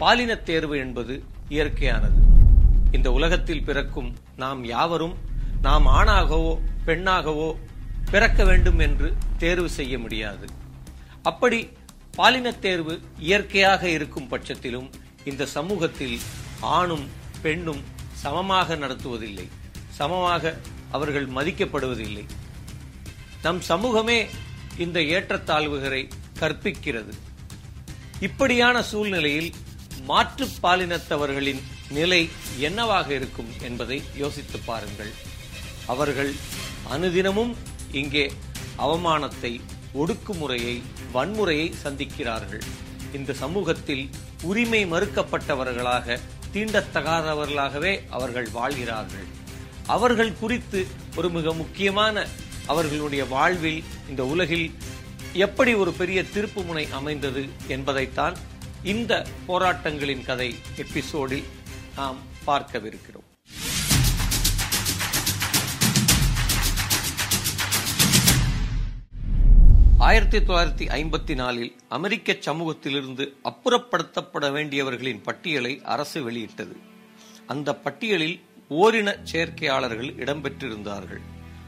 பாலினத் தேர்வு என்பது இயற்கையானது. இந்த உலகத்தில் பிறக்கும் நாம் யாவரும் நாம் ஆணாகவோ பெண்ணாகவோ பிறக்க வேண்டும் என்று தேர்வு செய்ய முடியாது. அப்படி பாலினத் தேர்வு இயற்கையாக இருக்கும் பட்சத்திலும் இந்த சமூகத்தில் ஆணும் பெண்ணும் சமமாக நடத்துவதில்லை. சமமாக அவர்கள் மதிக்கப்படுவதில்லை. நம் சமூகமே இந்த ஏற்றத்தாழ்வுகளை கற்பிக்கிறது. இப்படியான சூழ்நிலையில் மாற்று பாலினத்தவர்களின் நிலை என்னவாக இருக்கும் என்பதை யோசித்து பாருங்கள். அவர்கள் அனுதினமும் இங்கே அவமானத்தை ஒடுக்குமுறையை வன்முறையை சந்திக்கிறார்கள். இந்த சமூகத்தில் உரிமை மறுக்கப்பட்டவர்களாக தீண்டத்தகாதவர்களாகவே அவர்கள் வாழ்கிறார்கள். அவர்கள் குறித்து ஒரு மிக முக்கியமான அவர்களுடைய வாழ்வில் இந்த உலகில் எப்படி ஒரு பெரிய திருப்புமுனை அமைந்தது என்பதைத்தான் இந்த போராட்டங்களின் கதை எபிசோடில் நாம் பார்க்கவிருக்கிறோம். ஆயிரத்தி தொள்ளாயிரத்தி ஐம்பத்தி நாலில் அமெரிக்க சமூகத்திலிருந்து அப்புறப்படுத்தப்பட வேண்டியவர்களின் பட்டியலை அரசு வெளியிட்டது. அந்த பட்டியலில் ஓரின சேர்க்கையாளர்கள் இடம்பெற்றிருந்தார்கள்.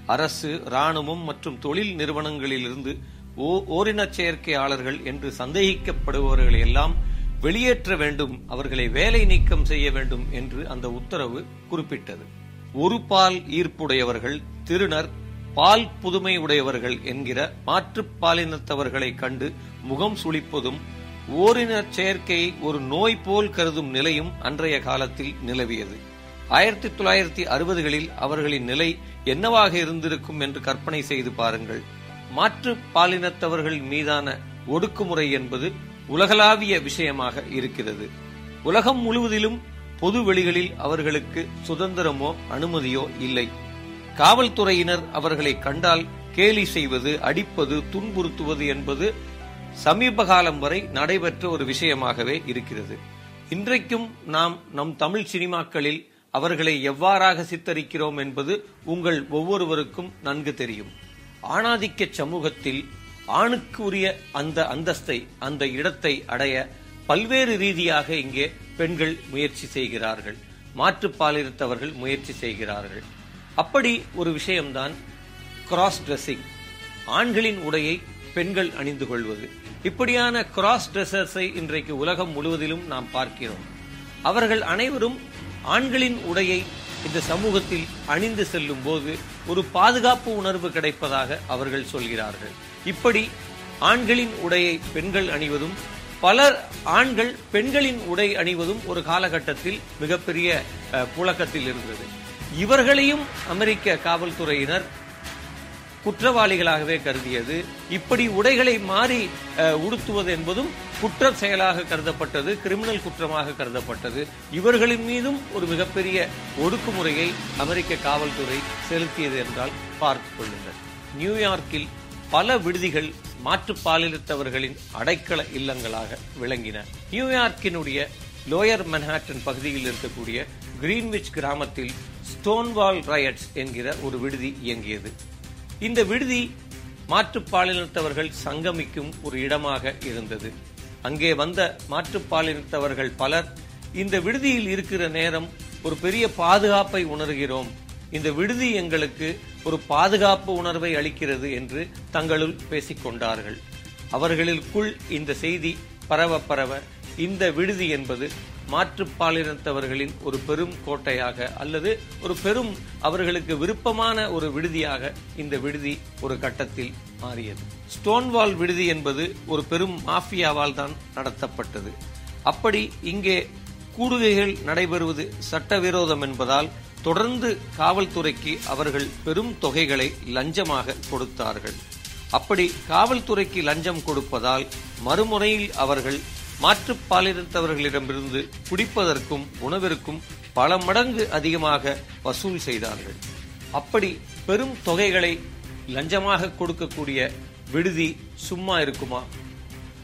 அரசு ராணுவம் மற்றும் தொழில் நிறுவனங்களிலிருந்து ஓ- ஓரின சேர்க்கையாளர்கள் என்று சந்தேகிக்கப்படுபவர்களை எல்லாம் வெளியேற்ற வேண்டும் அவர்களை வேலை நீக்கம் செய்ய வேண்டும் என்று அந்த உத்தரவு குறிப்பிட்டது. ஒரு பால் ஈர்ப்புடையவர்கள் திருநர் பால் புதுமை உடையவர்கள் என்கிற மாற்றுப் பாலினத்தவர்களை கண்டு முகம் சுளிப்பதும் ஓரினர் சேர்க்கையை ஒரு நோய் போல் கருதும் நிலையும் அன்றைய காலத்தில் நிலவியது. ஆயிரத்தி தொள்ளாயிரத்தி அறுபதுகளில் அவர்களின் நிலை என்னவாக இருந்திருக்கும் என்று கற்பனை செய்து பாருங்கள். மாற்று பாலினத்தவர்கள் மீதான ஒடுக்குமுறை என்பது உலகளாவிய விஷயமாக இருக்கிறது. உலகம் முழுவதிலும் பொது வெளிகளில் அவர்களுக்கு சுதந்திரமோ அனுமதியோ இல்லை. காவல்துறையினர் அவர்களை கண்டால் கேலி செய்வது அடிப்பது துன்புறுத்துவது என்பது சமீப காலம் வரை நடைபெற்ற ஒரு விஷயமாகவே இருக்கிறது. இன்றைக்கும் நாம் நம் தமிழ் சினிமாக்களில் அவர்களை எவ்வாறாக சித்தரிக்கிறோம் என்பது உங்கள் ஒவ்வொருவருக்கும் நன்கு தெரியும். ஆணாதிக்க சமூகத்தில் ஆணுக்கு உரிய அந்த அந்தஸ்தை அந்த இடத்தை அடைய பல்வேறு ரீதியாக இங்கே பெண்கள் முயற்சி செய்கிறார்கள். மாற்று பாலினத்தவர்கள் முயற்சி செய்கிறார்கள். அப்படி ஒரு விஷயம்தான் கிராஸ் ட்ரெஸ்ஸிங் ஆண்களின் உடையை பெண்கள் அணிந்து கொள்வது. இப்படியான கிராஸ் ட்ரெஸ்ஸர்ஸை இன்றைக்கு உலகம் முழுவதிலும் நாம் பார்க்கிறோம். அவர்கள் அனைவரும் ஆண்களின் உடையை இந்த சமூகத்தில் அணிந்து செல்லும் போது ஒரு பாதுகாப்பு உணர்வு கிடைப்பதாக அவர்கள் சொல்கிறார்கள். இப்படி ஆண்களின் உடையை பெண்கள் அணிவதும் பலர் ஆண்கள் பெண்களின் உடை அணிவதும் ஒரு காலகட்டத்தில் மிகப்பெரிய அஹ், புழக்கத்தில் இருந்தது. இவர்களையும் அமெரிக்க காவல்துறையினர் குற்றவாளிகளாகவே கருதியது. இப்படி உடைகளை மாறி உடுத்துவது என்பதும் குற்ற செயலாக கருதப்பட்டது கிரிமினல் குற்றமாக கருதப்பட்டது. இவர்களின் மீதும் ஒரு மிகப்பெரிய ஒடுக்குமுறையை அமெரிக்க காவல்துறை செலுத்தியது என்றால் பார்த்துக் கொள்ளுங்கள். நியூயார்க்கில் பல விடுதிகள் மாற்று பாலினத்தவர்களின் அடைக்கல இல்லங்களாக விளங்கின. நியூயார்க்கினுடைய லோயர் மன்ஹாட்டன் பகுதியில் இருக்கக்கூடிய கிரீன்விச் கிராமத்தில் ஸ்டோன்வால் ரயட்ஸ் என்கிற ஒரு விடுதி இயங்கியது. இந்த விடுதி மாற்றுப்பாலினத்தவர்கள் சங்கமிக்கும் ஒரு இடமாக இருந்தது. அங்கே வந்த மாற்றுப்பாலினத்தவர்கள் பலர் இந்த விடுதியில் இருக்கிற நேரம் ஒரு பெரிய பாதுகாப்பை உணர்கிறோம். இந்த விடுதி எங்களுக்கு ஒரு பாதுகாப்பு உணர்வை அளிக்கிறது என்று தங்களுள் பேசிக்கொண்டார்கள் அவர்களுக்குள் இந்த செய்தி பரவ பரவ இந்த விடுதி என்பது மாற்றுப்பாலினத்தவர்களின் ஒரு பெரும் கோட்டையாக அல்லது ஒரு பெரும் அவர்களுக்கு விருப்பமான ஒரு விடுதியாக இந்த விடுதி ஒரு கட்டத்தில் மாறியது. ஸ்டோன்வால் விடுதி என்பது ஒரு பெரும் மாஃபியாவால் தான் நடத்தப்பட்டது. அப்படி இங்கே கூடுகைகள் நடைபெறுவது சட்டவிரோதம் என்பதால் தொடர்ந்து காவல்துறைக்கு அவர்கள் பெரும் தொகைகளை லஞ்சமாக கொடுத்தார்கள். அப்படி காவல்துறைக்கு லஞ்சம் கொடுப்பதால் மறுமுறையில் அவர்கள் மாற்றுப் பாலினத்தவர்களிடமிருந்து குடிப்பதற்கும் உணவிற்கும் பல மடங்கு அதிகமாக வசூல் செய்தார்கள். அப்படி பெரும் தொகைகளை லஞ்சமாக கொடுக்கக்கூடிய விடுதி சும்மா இருக்குமா?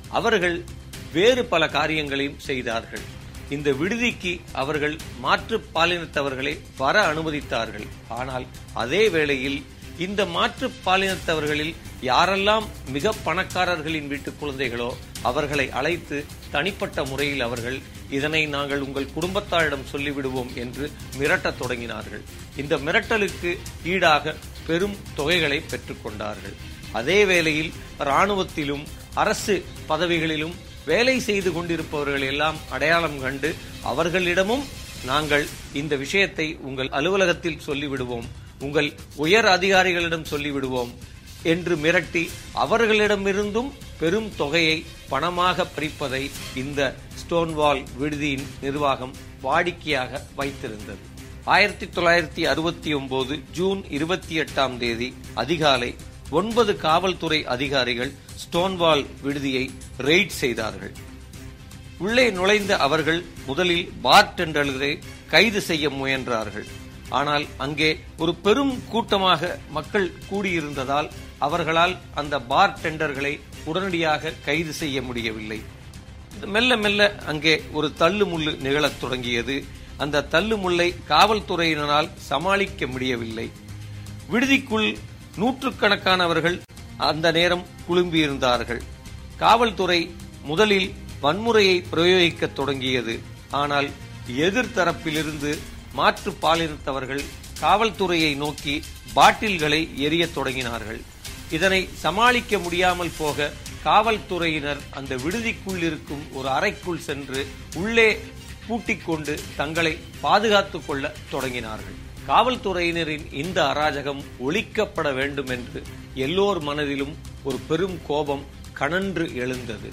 அவர்கள் வேறு பல காரியங்களையும் செய்தார்கள். இந்த விடுதிக்கு அவர்கள் மாற்று பாலினத்தவர்களை வர அனுமதித்தார்கள். ஆனால் அதே வேளையில் இந்த மாற்று பாலினத்தவர்களில் யாரெல்லாம் மிக பணக்காரர்களின் வீட்டு குழந்தைகளோ அவர்களை அழைத்து தனிப்பட்ட முறையில் அவர்கள் இதனை நாங்கள் உங்கள் குடும்பத்தாரிடம் சொல்லிவிடுவோம் என்று மிரட்டத் தொடங்கினார்கள். இந்த மிரட்டலுக்கு ஈடாக பெரும் தொகைகளை பெற்றுக்கொண்டார்கள் அதே வேளையில் இராணுவத்திலும் அரசு பதவிகளிலும் வேலை செய்து கொண்டிருப்பவர்கள் எல்லாம் அடையாளம் கண்டு அவர்களிடமும் நாங்கள் இந்த விஷயத்தை உங்கள் அலுவலகத்தில் சொல்லிவிடுவோம் உங்கள் உயர் அதிகாரிகளிடம் சொல்லிவிடுவோம் என்று மிரட்டி அவர்களிடமிருந்தும் பெரும் தொகையை பணமாக பறிப்பதை இந்த ஸ்டோன்வால் விடுதியின் நிர்வாகம் வாடிக்கையாக வைத்திருந்தது. ஆயிரத்தி தொள்ளாயிரத்தி அறுபத்தி ஒன்பது ஜூன் இருபத்தி எட்டாம் தேதி அதிகாலை ஒன்பது காவல்துறை அதிகாரிகள் ஸ்டோன்வால் விடுதியை ரெய்ட் செய்தார்கள். உள்ளே நுழைந்த அவர்கள் முதலில் பார்டெண்டர்களை கைது செய்ய முயன்றார்கள். ஆனால் அங்கே ஒரு பெரும் கூட்டமாக மக்கள் கூடியிருந்ததால் அவர்களால் அந்த பார் டெண்டர்களை உடனடியாக கைது செய்ய முடியவில்லை. மெல்ல மெல்ல அங்கே ஒரு தள்ளு முள்ளு நிகழத் தொடங்கியது. அந்த தள்ளு முல்லை காவல்துறையினரால் சமாளிக்க முடியவில்லை. விடுதிக்குள் நூற்றுக்கணக்கானவர்கள் அந்த நேரம் குழும்பியிருந்தார்கள். காவல்துறை முதலில் வன்முறையை பிரயோகிக்கத் தொடங்கியது. ஆனால் எதிர்த்தரப்பிலிருந்து மாற்று பாலினத்தவர்கள் காவல்துறையை நோக்கி பாட்டில்களை எரியத் தொடங்கினார்கள். இதனை சமாளிக்க முடியாமல் போக காவல்துறையினர் அந்த விடுதிக்குள் இருக்கும் ஒரு அறைக்குள் சென்று உள்ளே பூட்டிக் கொண்டு தங்களை பாதுகாத்துக் கொள்ள தொடங்கினார்கள். காவல்துறையினரின் இந்த அராஜகம் ஒழிக்கப்பட வேண்டும் என்று எல்லோர் மனதிலும் ஒரு பெரும் கோபம் கனன்று எழுந்தது.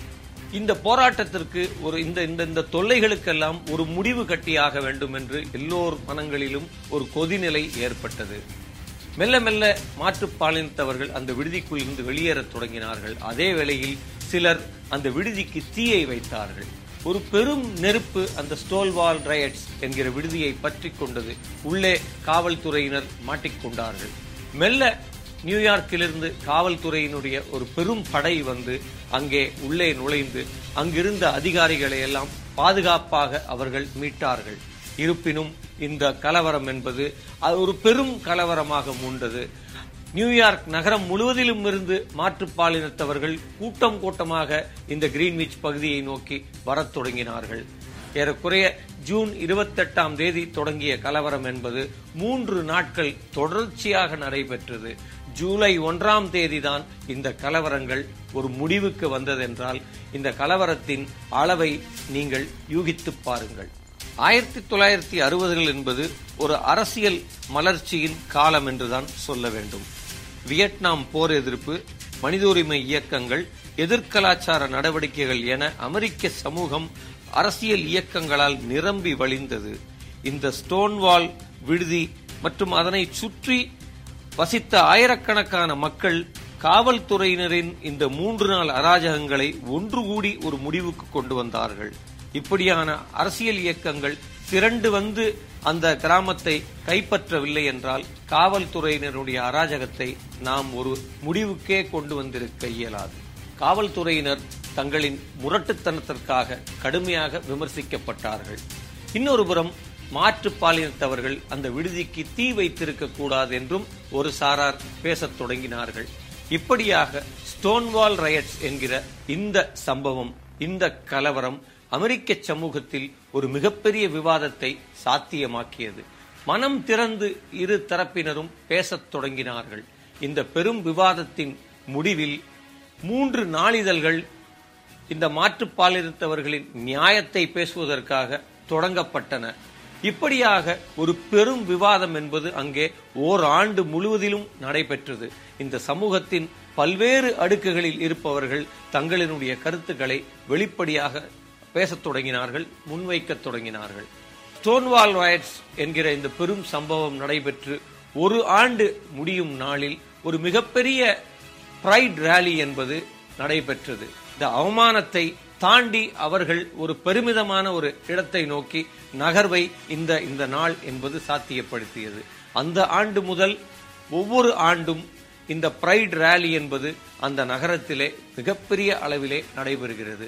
இந்த போராட்டத்திற்கு ஒரு இந்த இந்த இந்த தொல்லைகளுக்கெல்லாம் ஒரு முடிவு கட்டியாக வேண்டும் என்று எல்லோர் மனங்களிலும் ஒரு கொதிநிலை ஏற்பட்டது. மெல்ல மெல்ல மாற்றுப்பாலினத்தவர்கள் அந்த விடுதிக்குள் இருந்து வெளியேறத் தொடங்கினார்கள். அதே வேளையில் சிலர் அந்த விடுதிக்கு தீயை வைத்தார்கள். ஒரு பெரும் நெருப்பு அந்த ஸ்டோல்வால் ரயட்ஸ் என்கிற விடுதியை பற்றி கொண்டது உள்ளே காவல்துறையினர் மாட்டிக்கொண்டார்கள் மெல்ல நியூயார்க்கிலிருந்து காவல்துறையினுடைய ஒரு பெரும் படை வந்து அங்கே உள்ளே நுழைந்து அங்கிருந்த அதிகாரிகளை எல்லாம் பாதுகாப்பாக அவர்கள் மீட்டார்கள். இருப்பினும் இந்த கலவரம் என்பது அது ஒரு பெரும் கலவரமாக மூண்டது. நியூயார்க் நகரம் முழுவதிலும் இருந்து மாற்றுப்பாலினத்தவர்கள் கூட்டம் கூட்டமாக இந்த கிரீன்விச் பகுதியை நோக்கி வரத் தொடங்கினார்கள். ஏறக்குறைய ஜூன் இருபத்தெட்டாம் தேதி தொடங்கிய கலவரம் என்பது மூன்று நாட்கள் தொடர்ச்சியாக நடைபெற்றது. ஜூலை ஒன்றாம் தேதிதான் இந்த கலவரங்கள் ஒரு முடிவுக்கு வந்ததென்றால் இந்த கலவரத்தின் அளவை நீங்கள் யூகித்துப் பாருங்கள். ஆயிரத்தி தொள்ளாயிரத்தி அறுபதுகள் என்பது ஒரு அரசியல் மலர்ச்சியின் காலம் என்றுதான் சொல்ல வேண்டும். வியட்நாம் போர் எதிர்ப்பு மனித உரிமை இயக்கங்கள் எதிர்கலாச்சார நடவடிக்கைகள் என அமெரிக்க சமூகம் அரசியல் இயக்கங்களால் நிரம்பி வழிந்தது. இந்த ஸ்டோன்வால் விடுதி மற்றும் அதனை சுற்றி வசித்த ஆயிரக்கணக்கான மக்கள் காவல்துறையினரின் இந்த மூன்று நாள் அராஜகங்களை ஒன்று கூடி ஒரு முடிவுக்கு கொண்டு வந்தார்கள். இப்படியான அரசியல் இயக்கங்கள் திரண்டு வந்து அந்த கிராமத்தை கைப்பற்றவில்லை என்றால் காவல்துறையினருடைய அராஜகத்தை நாம் ஒரு முடிவுக்கே கொண்டு வந்திருக்க இயலாது. காவல்துறையினர் தங்களின் முரட்டுத்தனத்திற்காக கடுமையாக விமர்சிக்கப்பட்டார்கள். இன்னொரு புறம் மாற்றுப்பாலினத்தவர்கள் அந்த விடுதிக்கு தீ வைத்திருக்க கூடாது என்றும் ஒரு சாரார் பேசத் தொடங்கினார்கள். இப்படியாக ஸ்டோன்வால் ரயட்ஸ் என்கிற இந்த சம்பவம் இந்த கலவரம் அமெரிக்க சமூகத்தில் ஒரு மிகப்பெரிய விவாதத்தை சாத்தியமாக்கியது. மனம் திறந்து இரு தரப்பினரும் பேசத் தொடங்கினார்கள். இந்த பெரும் விவாதத்தின் முடிவில் மூன்று நாளிதழ்கள் இந்த மாற்றுப்பாலினத்தவர்களின் நியாயத்தை பேசுவதற்காக தொடங்கப்பட்டன. இப்படியாக ஒரு பெரும் விவாதம் என்பது அங்கே ஓர் ஆண்டு முழுவதிலும் நடைபெற்றது. இந்த சமூகத்தின் பல்வேறு அடுக்குகளில் இருப்பவர்கள் தங்களினுடைய கருத்துக்களை வெளிப்படையாக பேசத் தொடங்கினார்கள் முன்வைக்கத் தொடங்கினார்கள். ஸ்டோன்வால் ராய்ட்ஸ் என்கிற இந்த பெரும் சம்பவம் நடைபெற்று ஒரு ஆண்டு முடியும் நாளில் ஒரு மிகப்பெரிய பிரைட் ரேலி என்பது நடைபெற்றது. இந்த அவமானத்தை தாண்டி அவர்கள் ஒரு பெருமிதமான ஒரு இடத்தை நோக்கி நகர்வை இந்த இந்த நாள் என்பது சாத்தியப்படுத்தியது. அந்த ஆண்டு முதல் ஒவ்வொரு ஆண்டும் இந்த பிரைட் ரேலி என்பது அந்த நகரத்திலே மிகப்பெரிய அளவிலே நடைபெறுகிறது.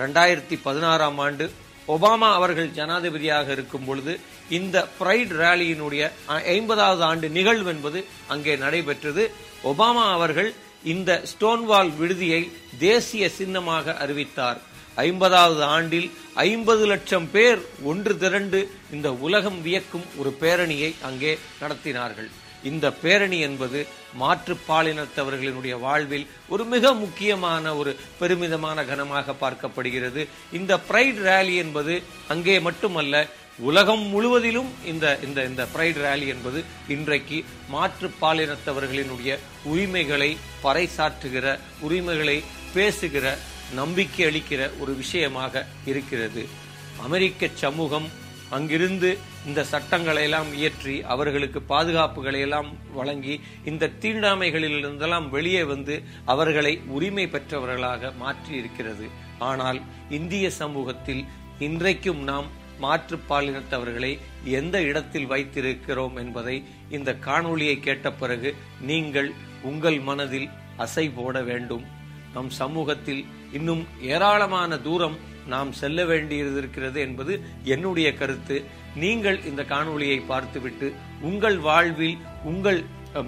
ரெண்டாயிரத்தி பதினாறாம் ஆண்டு ஒபாமா அவர்கள் ஜனாதிபதியாக இருக்கும் பொழுது இந்த பிரைட் ரேலியினுடைய ஐம்பதாவது ஆண்டு நிகழ்வு என்பது அங்கே நடைபெற்றது. ஒபாமா அவர்கள் இந்த ஸ்டோன்வால் விடுதியை தேசிய சின்னமாக அறிவித்தார். ஐம்பதாவது ஆண்டில் ஐம்பது லட்சம் பேர் ஒன்று திரண்டு இந்த உலகம் வியக்கும் ஒரு பேரணியை அங்கே நடத்தினார்கள். இந்த பேரணி என்பது மாற்று பாலினத்தவர்களினுடைய வாழ்வில் ஒரு மிக முக்கியமான ஒரு பெருமிதமான கனமாக பார்க்கப்படுகிறது. இந்த பிரைட் ரேலி என்பது அங்கே மட்டுமல்ல உலகம் முழுவதிலும் இந்த இந்த இந்த பிரைட் ரேலி என்பது இன்றைக்கு மாற்று பாலினத்தவர்களினுடைய உரிமைகளை பறைசாற்றுகிற உரிமைகளை பேசுகிற நம்பிக்கை அளிக்கிற ஒரு விஷயமாக இருக்கிறது. அமெரிக்க சமூகம் அங்கிருந்து இந்த சட்டங்களை எல்லாம் இயற்றி அவர்களுக்கு பாதுகாப்புகளை எல்லாம் வழங்கி இந்த தீண்டாமைகளிலிருந்தெல்லாம் வெளியே வந்து அவர்களை உரிமை பெற்றவர்களாக மாற்றி இருக்கிறது ஆனால் இந்திய சமூகத்தில் இன்றைக்கும் நாம் மாற்று பாலினத்தவர்களை எந்த இடத்தில் வைத்திருக்கிறோம் என்பதை இந்த காணொளியை கேட்ட பிறகு நீங்கள் உங்கள் மனதில் அசை போட வேண்டும். நம் சமூகத்தில் இன்னும் ஏராளமான தூரம் நாம் செல்ல வேண்டியது இருக்கிறது என்பது என்னுடைய கருத்து. நீங்கள் இந்த காணொளியை பார்த்துவிட்டு உங்கள் வாழ்வில் உங்கள்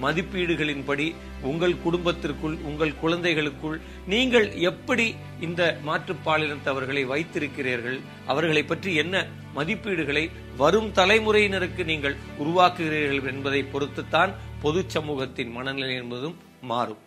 மதிப்பீடுகளின்படி உங்கள் குடும்பத்திற்குள் உங்கள் குழந்தைகளுக்குள் நீங்கள் எப்படி இந்த மாற்றுப்பாலினத்தவர்களை வைத்திருக்கிறீர்கள் அவர்களை பற்றி என்ன மதிப்பீடுகளை வரும் தலைமுறையினருக்கு நீங்கள் உருவாக்குகிறீர்கள் என்பதை பொறுத்துத்தான் பொது சமூகத்தின் மனநிலை என்பதும் மாறும்.